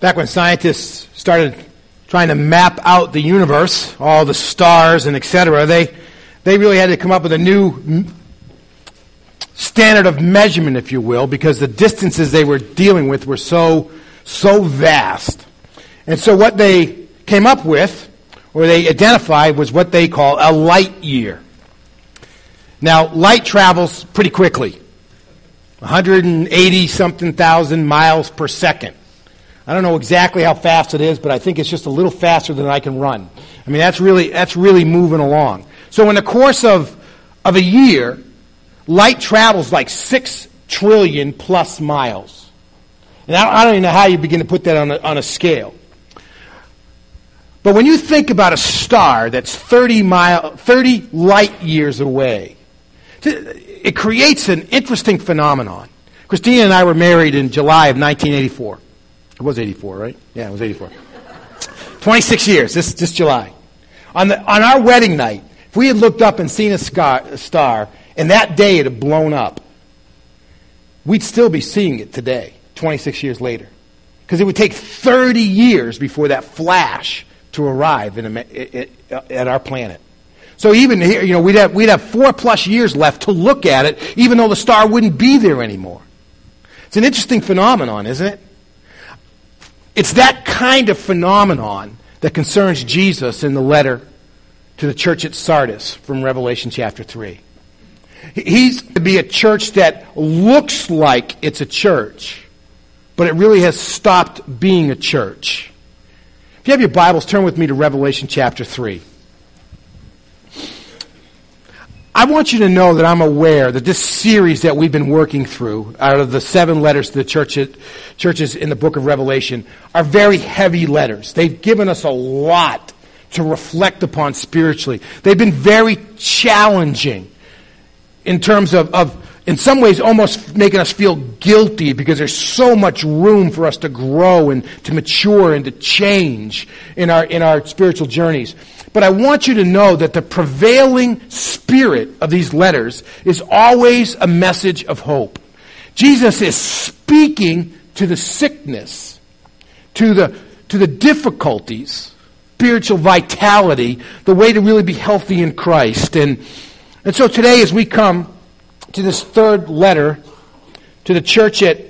back when scientists started trying to map out the universe, all the stars and etc., they, they really had to come up with a new standard of measurement, if you will, because the distances they were dealing with were so, so vast. And so what they came up with, or they identified, was what they call a light year. Now, light travels pretty quickly. 180 something thousand miles per second. I don't know exactly how fast it is, but I think it's just a little faster than I can run. I mean, that's really, that's really moving along. So in the course of, of a year, light travels like six trillion plus miles. And I, I don't even know how you begin to put that on a, on a scale. But when you think about a star that's 30 mile, 30 light years away, it creates an interesting phenomenon. Christina and I were married in July of 1984. It was 84, right? Yeah, it was 84. 26 years, this, this July. On, the, on our wedding night, if we had looked up and seen a, scar, a star, and that day it had blown up, we'd still be seeing it today, 26 years later. Because it would take 30 years before that flash to arrive in a, at our planet. So even here, you know, we'd have, we'd have four plus years left to look at it, even though the star wouldn't be there anymore. It's an interesting phenomenon, isn't it? It's that kind of phenomenon that concerns Jesus in the letter to the church at Sardis from Revelation chapter 3. He's to be a church that looks like it's a church, but it really has stopped being a church. If you have your Bibles, turn with me to Revelation chapter 3. I want you to know that I'm aware that this series that we've been working through, out of the seven letters to the church, churches in the book of Revelation, are very heavy letters. They've given us a lot to reflect upon spiritually. They've been very challenging in terms of, of in some ways almost making us feel guilty because there's so much room for us to grow and to mature and to change in our, in our spiritual journeys. But I want you to know that the prevailing spirit of these letters is always a message of hope. Jesus is speaking to the sickness, to the, to the difficulties, spiritual vitality, the way to really be healthy in Christ. And, and so today as we come to this third letter to the church at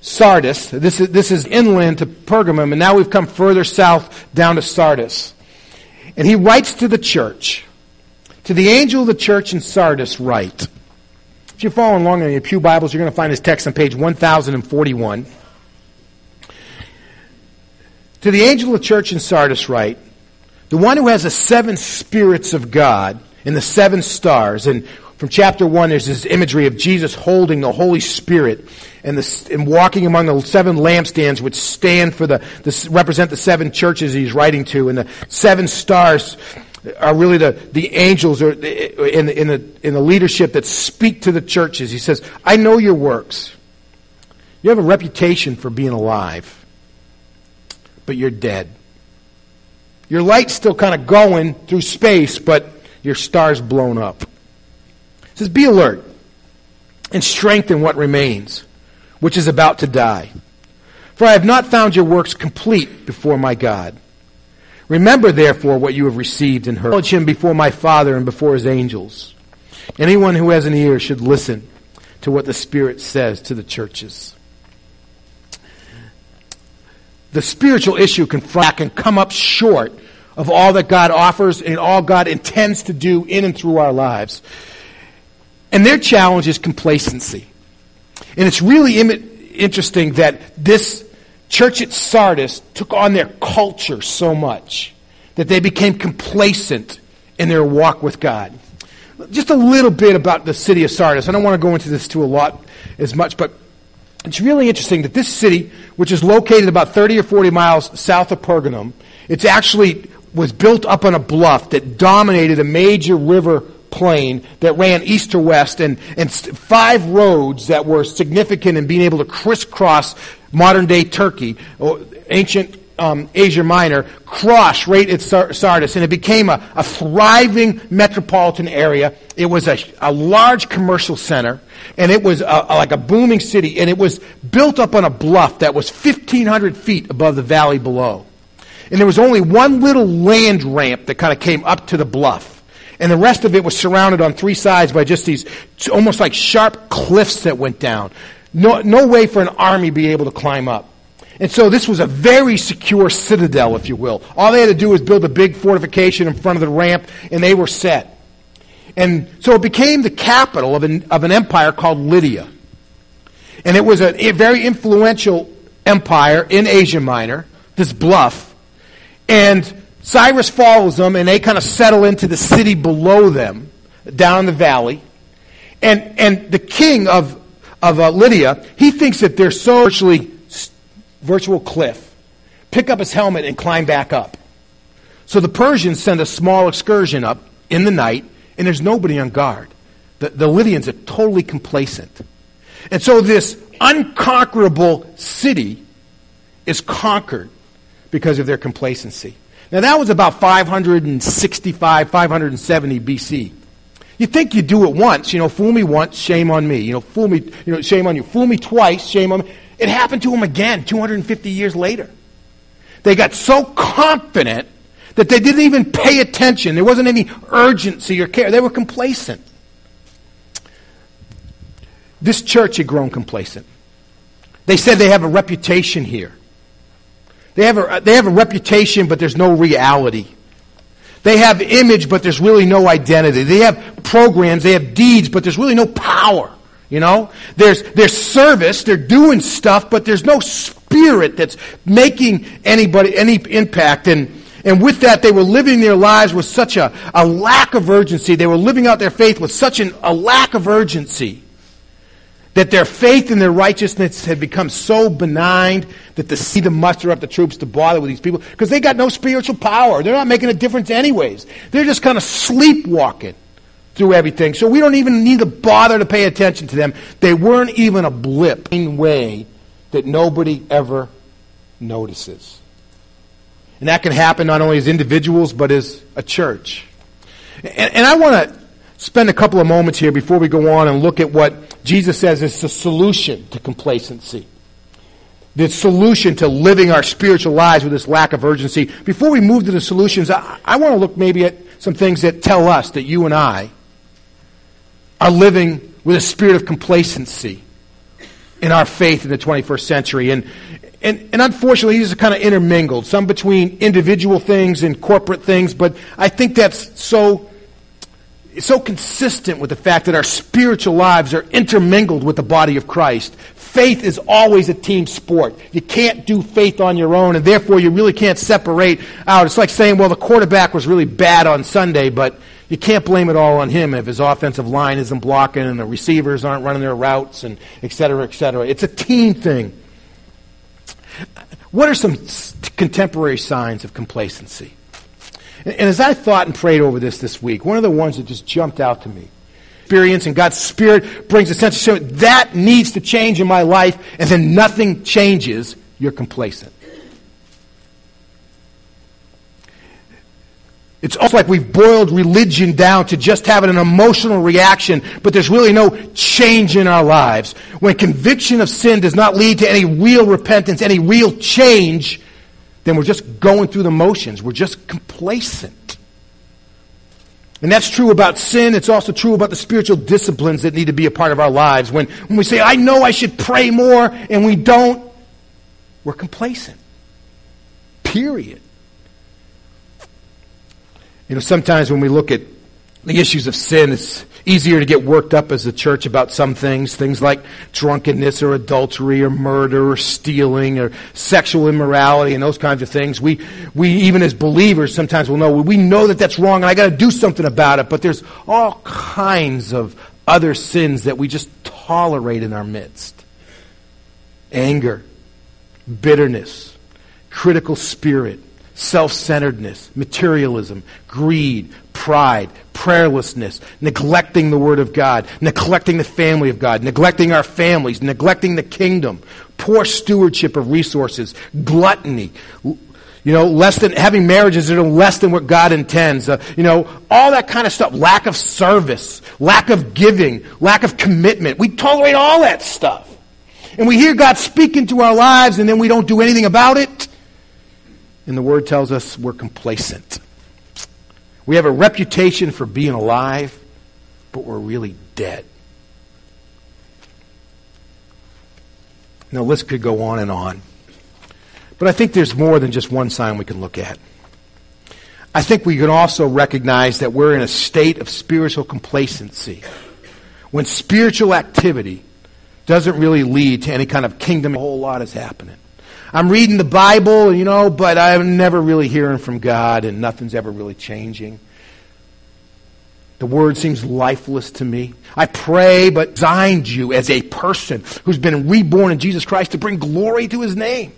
Sardis, this is, this is inland to Pergamum, and now we've come further south down to Sardis. And he writes to the church. To the angel of the church in Sardis, write. If you're following along in your Pew Bibles, you're going to find this text on page 1041. To the angel of the church in Sardis, write, The one who has the seven spirits of God and the seven stars, and from chapter 1, there's this imagery of Jesus holding the Holy Spirit and, the, and walking among the seven lampstands which stand for the, the, represent the seven churches he's writing to. And the seven stars are really the, the angels or in, in, the, in the leadership that speak to the churches. He says, I know your works. You have a reputation for being alive, but you're dead. Your light's still kind of going through space, but your star's blown up. It says, Be alert and strengthen what remains, which is about to die. For I have not found your works complete before my God. Remember, therefore, what you have received and heard. Acknowledge him before my Father and before his angels. Anyone who has an ear should listen to what the Spirit says to the churches. The spiritual issue can, can come up short of all that God offers and all God intends to do in and through our lives. And their challenge is complacency. And it's really Im- interesting that this church at Sardis took on their culture so much that they became complacent in their walk with God. Just a little bit about the city of Sardis. I don't want to go into this too a lot as much, but it's really interesting that this city, which is located about 30 or 40 miles south of Pergamum, it's actually was built up on a bluff that dominated a major river plain that ran east to west and, and five roads that were significant in being able to crisscross modern day Turkey, ancient um, Asia Minor cross right at Sardis, and it became a, a thriving metropolitan area. It was a, a large commercial center, and it was a, like a booming city, and it was built up on a bluff that was 1,500 feet above the valley below. And there was only one little land ramp that kind of came up to the bluff. And the rest of it was surrounded on three sides by just these almost like sharp cliffs that went down. No, no way for an army to be able to climb up. And so this was a very secure citadel, if you will. All they had to do was build a big fortification in front of the ramp, and they were set. And so it became the capital of an, of an empire called Lydia. And it was a, a very influential empire in Asia Minor, this bluff. And Cyrus follows them, and they kind of settle into the city below them, down the valley. And, and the king of, of uh, Lydia, he thinks that they're so virtually virtual cliff, pick up his helmet and climb back up. So the Persians send a small excursion up in the night, and there's nobody on guard. The, the Lydians are totally complacent. And so this unconquerable city is conquered because of their complacency. Now that was about 565, 570 BC. You think you do it once, you know, fool me once, shame on me. You know, fool me, you know, shame on you. Fool me twice, shame on me. It happened to them again 250 years later. They got so confident that they didn't even pay attention. There wasn't any urgency or care. They were complacent. This church had grown complacent. They said they have a reputation here. They have a, they have a reputation, but there's no reality. They have image, but there's really no identity. They have programs, they have deeds, but there's really no power. You know, there's, there's service, they're doing stuff, but there's no spirit that's making anybody any impact. And, and with that, they were living their lives with such a, a lack of urgency. They were living out their faith with such an, a lack of urgency that their faith and their righteousness had become so benign that to see them muster up the troops to bother with these people, because they got no spiritual power. They're not making a difference anyways. They're just kind of sleepwalking through everything. So we don't even need to bother to pay attention to them. They weren't even a blip in way that nobody ever notices. And that can happen not only as individuals, but as a church. And, and I want to spend a couple of moments here before we go on and look at what Jesus says is the solution to complacency. The solution to living our spiritual lives with this lack of urgency. Before we move to the solutions, I, I want to look maybe at some things that tell us that you and I are living with a spirit of complacency in our faith in the 21st century. And, and, and unfortunately, these are kind of intermingled, some between individual things and corporate things, but I think that's so, so consistent with the fact that our spiritual lives are intermingled with the body of Christ. Faith is always a team sport. You can't do faith on your own, and therefore you really can't separate out. It's like saying, well, the quarterback was really bad on Sunday, but you can't blame it all on him if his offensive line isn't blocking and the receivers aren't running their routes and et cetera, et cetera. It's a team thing. What are some contemporary signs of complacency? And as I thought and prayed over this this week, one of the ones that just jumped out to me, experience and God's Spirit brings a sense of that needs to change in my life, and then nothing changes, you're complacent. It's almost like we've boiled religion down to just having an emotional reaction, but there's really no change in our lives. When conviction of sin does not lead to any real repentance, any real change, then we're just going through the motions. We're just complacent. And that's true about sin. It's also true about the spiritual disciplines that need to be a part of our lives. When, when we say, I know I should pray more, and we don't, we're complacent. Period. You know, sometimes when we look at the issues of sin, it's easier to get worked up as a church about some things, things like drunkenness or adultery or murder or stealing or sexual immorality and those kinds of things. We, we even as believers sometimes will know, we know that that's wrong and I gotta do something about it, but there's all kinds of other sins that we just tolerate in our midst. Anger, bitterness, critical spirit, self centeredness, materialism, greed, pride, prayerlessness, neglecting the Word of God, neglecting the family of God, neglecting our families, neglecting the kingdom, poor stewardship of resources, gluttony, you know, less than having marriages that are less than what God intends. Uh, you know, all that kind of stuff. Lack of service, lack of giving, lack of commitment. We tolerate all that stuff. And we hear God speak into our lives and then we don't do anything about it. And the Word tells us we're complacent. We have a reputation for being alive, but we're really dead. Now, the list could go on and on. But I think there's more than just one sign we can look at. I think we can also recognize that we're in a state of spiritual complacency. When spiritual activity doesn't really lead to any kind of kingdom, a whole lot is happening. I'm reading the Bible, you know, but I'm never really hearing from God and nothing's ever really changing. The word seems lifeless to me. I pray, but designed you as a person who's been reborn in Jesus Christ to bring glory to his name.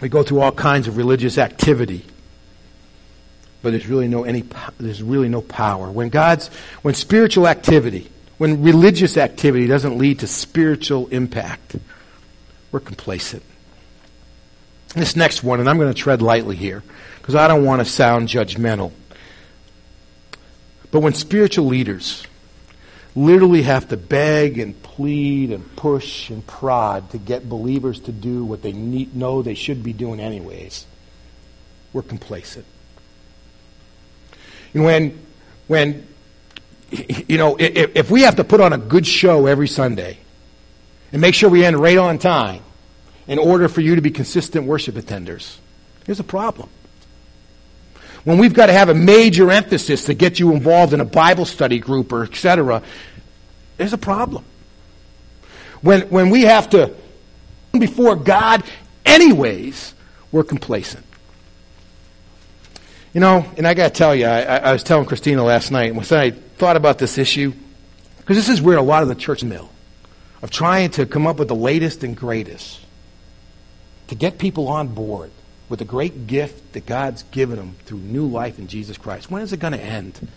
We go through all kinds of religious activity, but there's really no any there's really no power. When God's when spiritual activity, when religious activity doesn't lead to spiritual impact, we're complacent. This next one, and I'm going to tread lightly here because I don't want to sound judgmental. But when spiritual leaders literally have to beg and plead and push and prod to get believers to do what they need, know they should be doing anyways, we're complacent. And when, when, you know, if, if we have to put on a good show every Sunday and make sure we end right on time in order for you to be consistent worship attenders, there's a problem when we've got to have a major emphasis to get you involved in a Bible study group or etc., there's a problem. When, when we have to before God anyways, we're complacent. You know, and I got to tell you, I, I, was telling Christina last night, and when I thought about this issue, because this is where a lot of the church mill of trying to come up with the latest and greatest to get people on board with the great gift that God's given them through new life in Jesus Christ. When is it going to end?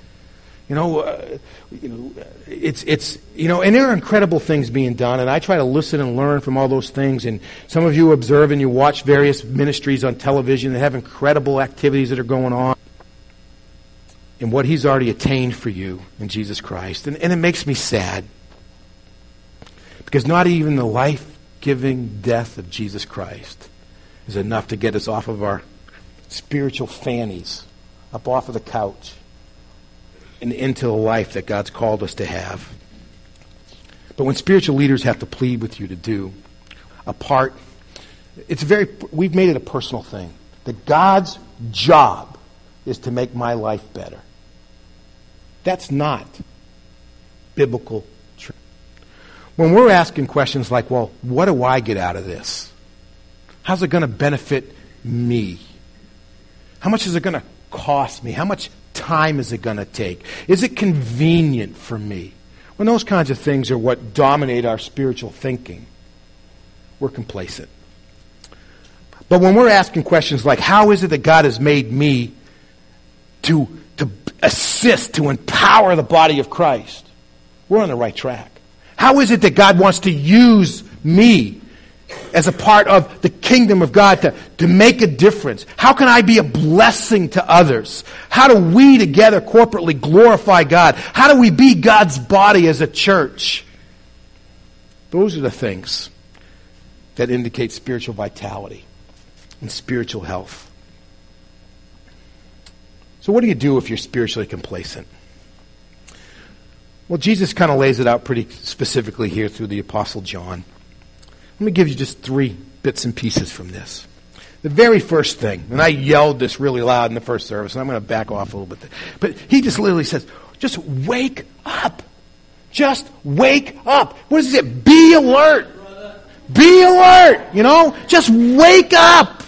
You know, uh, you know, it's it's you know, and there are incredible things being done, and I try to listen and learn from all those things. And some of you observe and you watch various ministries on television that have incredible activities that are going on, and what He's already attained for you in Jesus Christ, and, and it makes me sad because not even the life-giving death of Jesus Christ is enough to get us off of our spiritual fannies, up off of the couch, and into the life that God's called us to have. But when spiritual leaders have to plead with you to do a part, it's very, we've made it a personal thing. That God's job is to make my life better. That's not biblical. When we're asking questions like, well, what do I get out of this? How's it going to benefit me? How much is it going to cost me? How much time is it going to take? Is it convenient for me? When those kinds of things are what dominate our spiritual thinking, we're complacent. But when we're asking questions like, how is it that God has made me to, to assist, to empower the body of Christ, we're on the right track. How is it that God wants to use me as a part of the kingdom of God to, to make a difference? How can I be a blessing to others? How do we together corporately glorify God? How do we be God's body as a church? Those are the things that indicate spiritual vitality and spiritual health. So, what do you do if you're spiritually complacent? Well, Jesus kind of lays it out pretty specifically here through the Apostle John. Let me give you just three bits and pieces from this. The very first thing, and I yelled this really loud in the first service, and I'm going to back off a little bit. But he just literally says, just wake up. Just wake up. What is it? Be alert. Be alert. You know? Just wake up.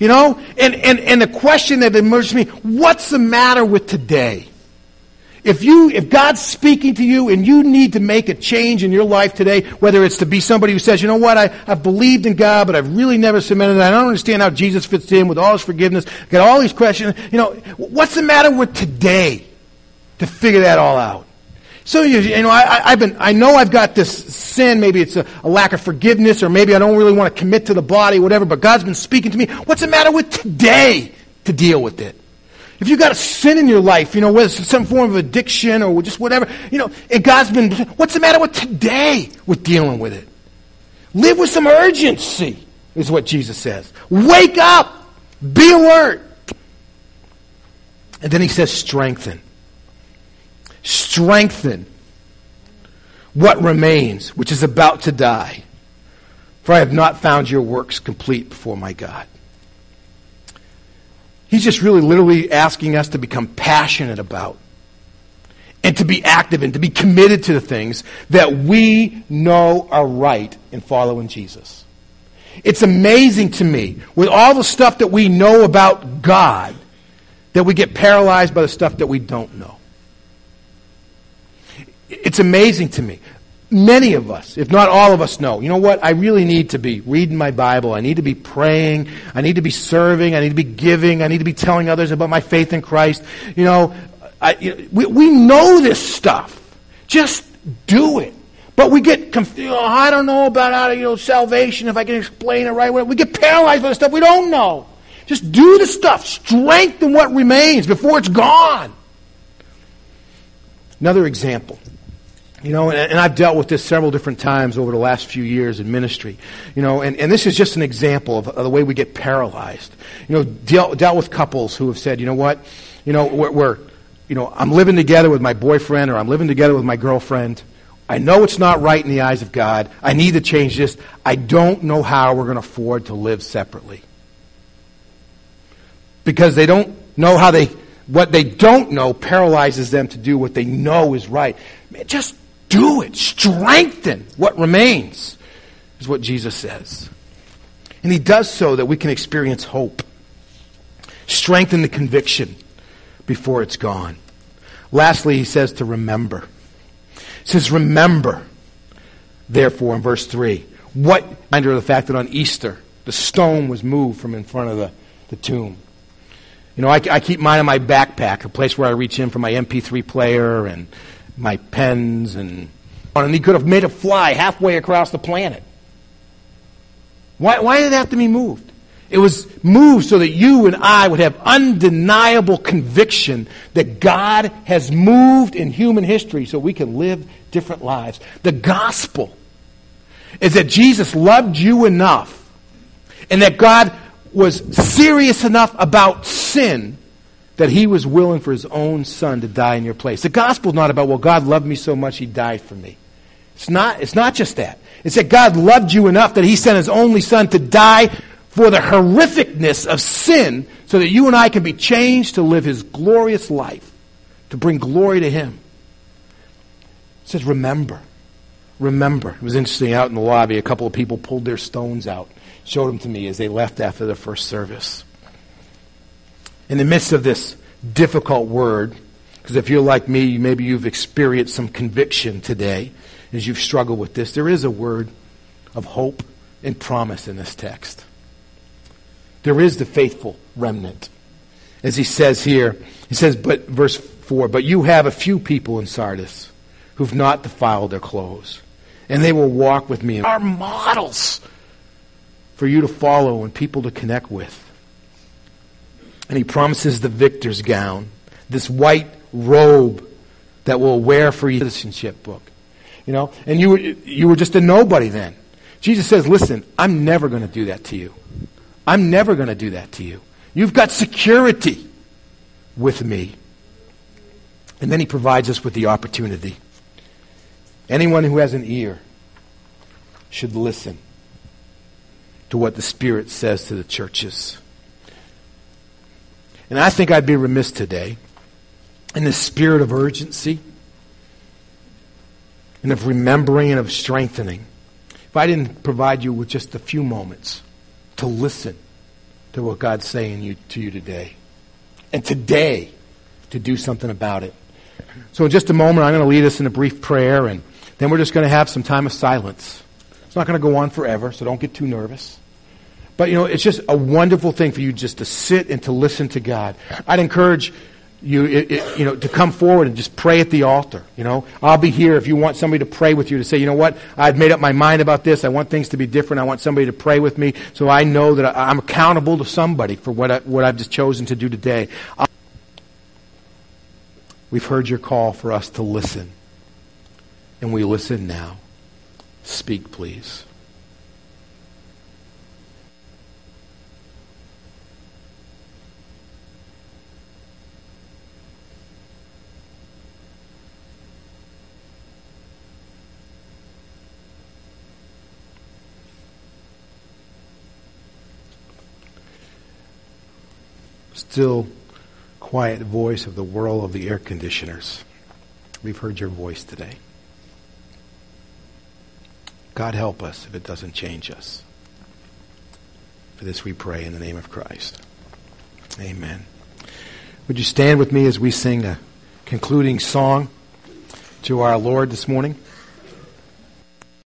You know? And, and, and the question that emerged to me, what's the matter with today? If you, if God's speaking to you and you need to make a change in your life today, whether it's to be somebody who says, you know what, I, I've believed in God, but I've really never submitted. I don't understand how Jesus fits in with all his forgiveness. I've Got all these questions. You know, what's the matter with today to figure that all out? So you, you know, I, have been, I know I've got this sin. Maybe it's a, a, lack of forgiveness, or maybe I don't really want to commit to the body, whatever. But God's been speaking to me. What's the matter with today to deal with it? If you've got a sin in your life, you know, whether it's some form of addiction or just whatever, you know, and God's been, what's the matter with today with dealing with it? Live with some urgency, is what Jesus says. Wake up. Be alert. And then he says, strengthen strengthen what remains, which is about to die. For I have not found your works complete before my God. He's just really literally asking us to become passionate about and to be active and to be committed to the things that we know are right in following Jesus. It's amazing to me, with all the stuff that we know about God, that we get paralyzed by the stuff that we don't know. It's amazing to me. Many of us, if not all of us, know, you know what? I really need to be reading my Bible. I need to be praying. I need to be serving. I need to be giving. I need to be telling others about my faith in Christ. You know, I, you know we, we know this stuff. Just do it. But we get confused. Oh, I don't know about how to, you know, salvation, if I can explain it right. We get paralyzed by the stuff we don't know. Just do the stuff. Strengthen what remains before it's gone. Another example. You know, and, and, I've dealt with this several different times over the last few years in ministry. You know, and, and this is just an example of, of the way we get paralyzed. You know, dealt, dealt with couples who have said, you know what, you know, we're, we're, you know, I'm living together with my boyfriend or I'm living together with my girlfriend. I know it's not right in the eyes of God. I need to change this. I don't know how we're going to afford to live separately. Because they don't know how they, what they don't know paralyzes them to do what they know is right. Man, just do it. Strengthen what remains, is what Jesus says. And he does so that we can experience hope. Strengthen the conviction before it's gone. Lastly, he says to remember. He says, Remember, therefore, in verse 3, what, under the fact that on Easter, the stone was moved from in front of the, the tomb. You know, I, I keep mine in my backpack, a place where I reach in for my MP3 player and my pens and and he could have made it fly halfway across the planet. Why, why did it have to be moved? It was moved so that you and I would have undeniable conviction that God has moved in human history so we can live different lives. The gospel is that Jesus loved you enough and that God was serious enough about sin that he was willing for his own son to die in your place. The gospel is not about, well, God loved me so much he died for me. It's not, it's not just that. It's that God loved you enough that he sent his only son to die for the horrificness of sin so that you and I can be changed to live his glorious life, to bring glory to him. It says, remember. Remember. It was interesting out in the lobby, a couple of people pulled their stones out, showed them to me as they left after the first service in the midst of this difficult word, because if you're like me, maybe you've experienced some conviction today as you've struggled with this, there is a word of hope and promise in this text. There is the faithful remnant. As he says here, he says, but verse 4, but you have a few people in Sardis who've not defiled their clothes, and they will walk with me. Are models for you to follow and people to connect with. And he promises the victor's gown, this white robe that we'll wear for your citizenship book. You know, and you were, you were just a nobody then. Jesus says, listen, I'm never going to do that to you. I'm never going to do that to you. You've got security with me. And then he provides us with the opportunity. Anyone who has an ear should listen to what the Spirit says to the churches. And I think I'd be remiss today in the spirit of urgency and of remembering and of strengthening if I didn't provide you with just a few moments to listen to what God's saying you, to you today. And today, to do something about it. So, in just a moment, I'm going to lead us in a brief prayer, and then we're just going to have some time of silence. It's not going to go on forever, so don't get too nervous. But, you know, it's just a wonderful thing for you just to sit and to listen to God. I'd encourage you, it, it, you know, to come forward and just pray at the altar. You know, I'll be here if you want somebody to pray with you to say, you know what, I've made up my mind about this. I want things to be different. I want somebody to pray with me, so I know that I'm accountable to somebody for what I, what I've just chosen to do today. I'll We've heard your call for us to listen, and we listen now. Speak, please. Still quiet voice of the whirl of the air conditioners. We've heard your voice today. God help us if it doesn't change us. For this we pray in the name of Christ. Amen. Would you stand with me as we sing a concluding song to our Lord this morning?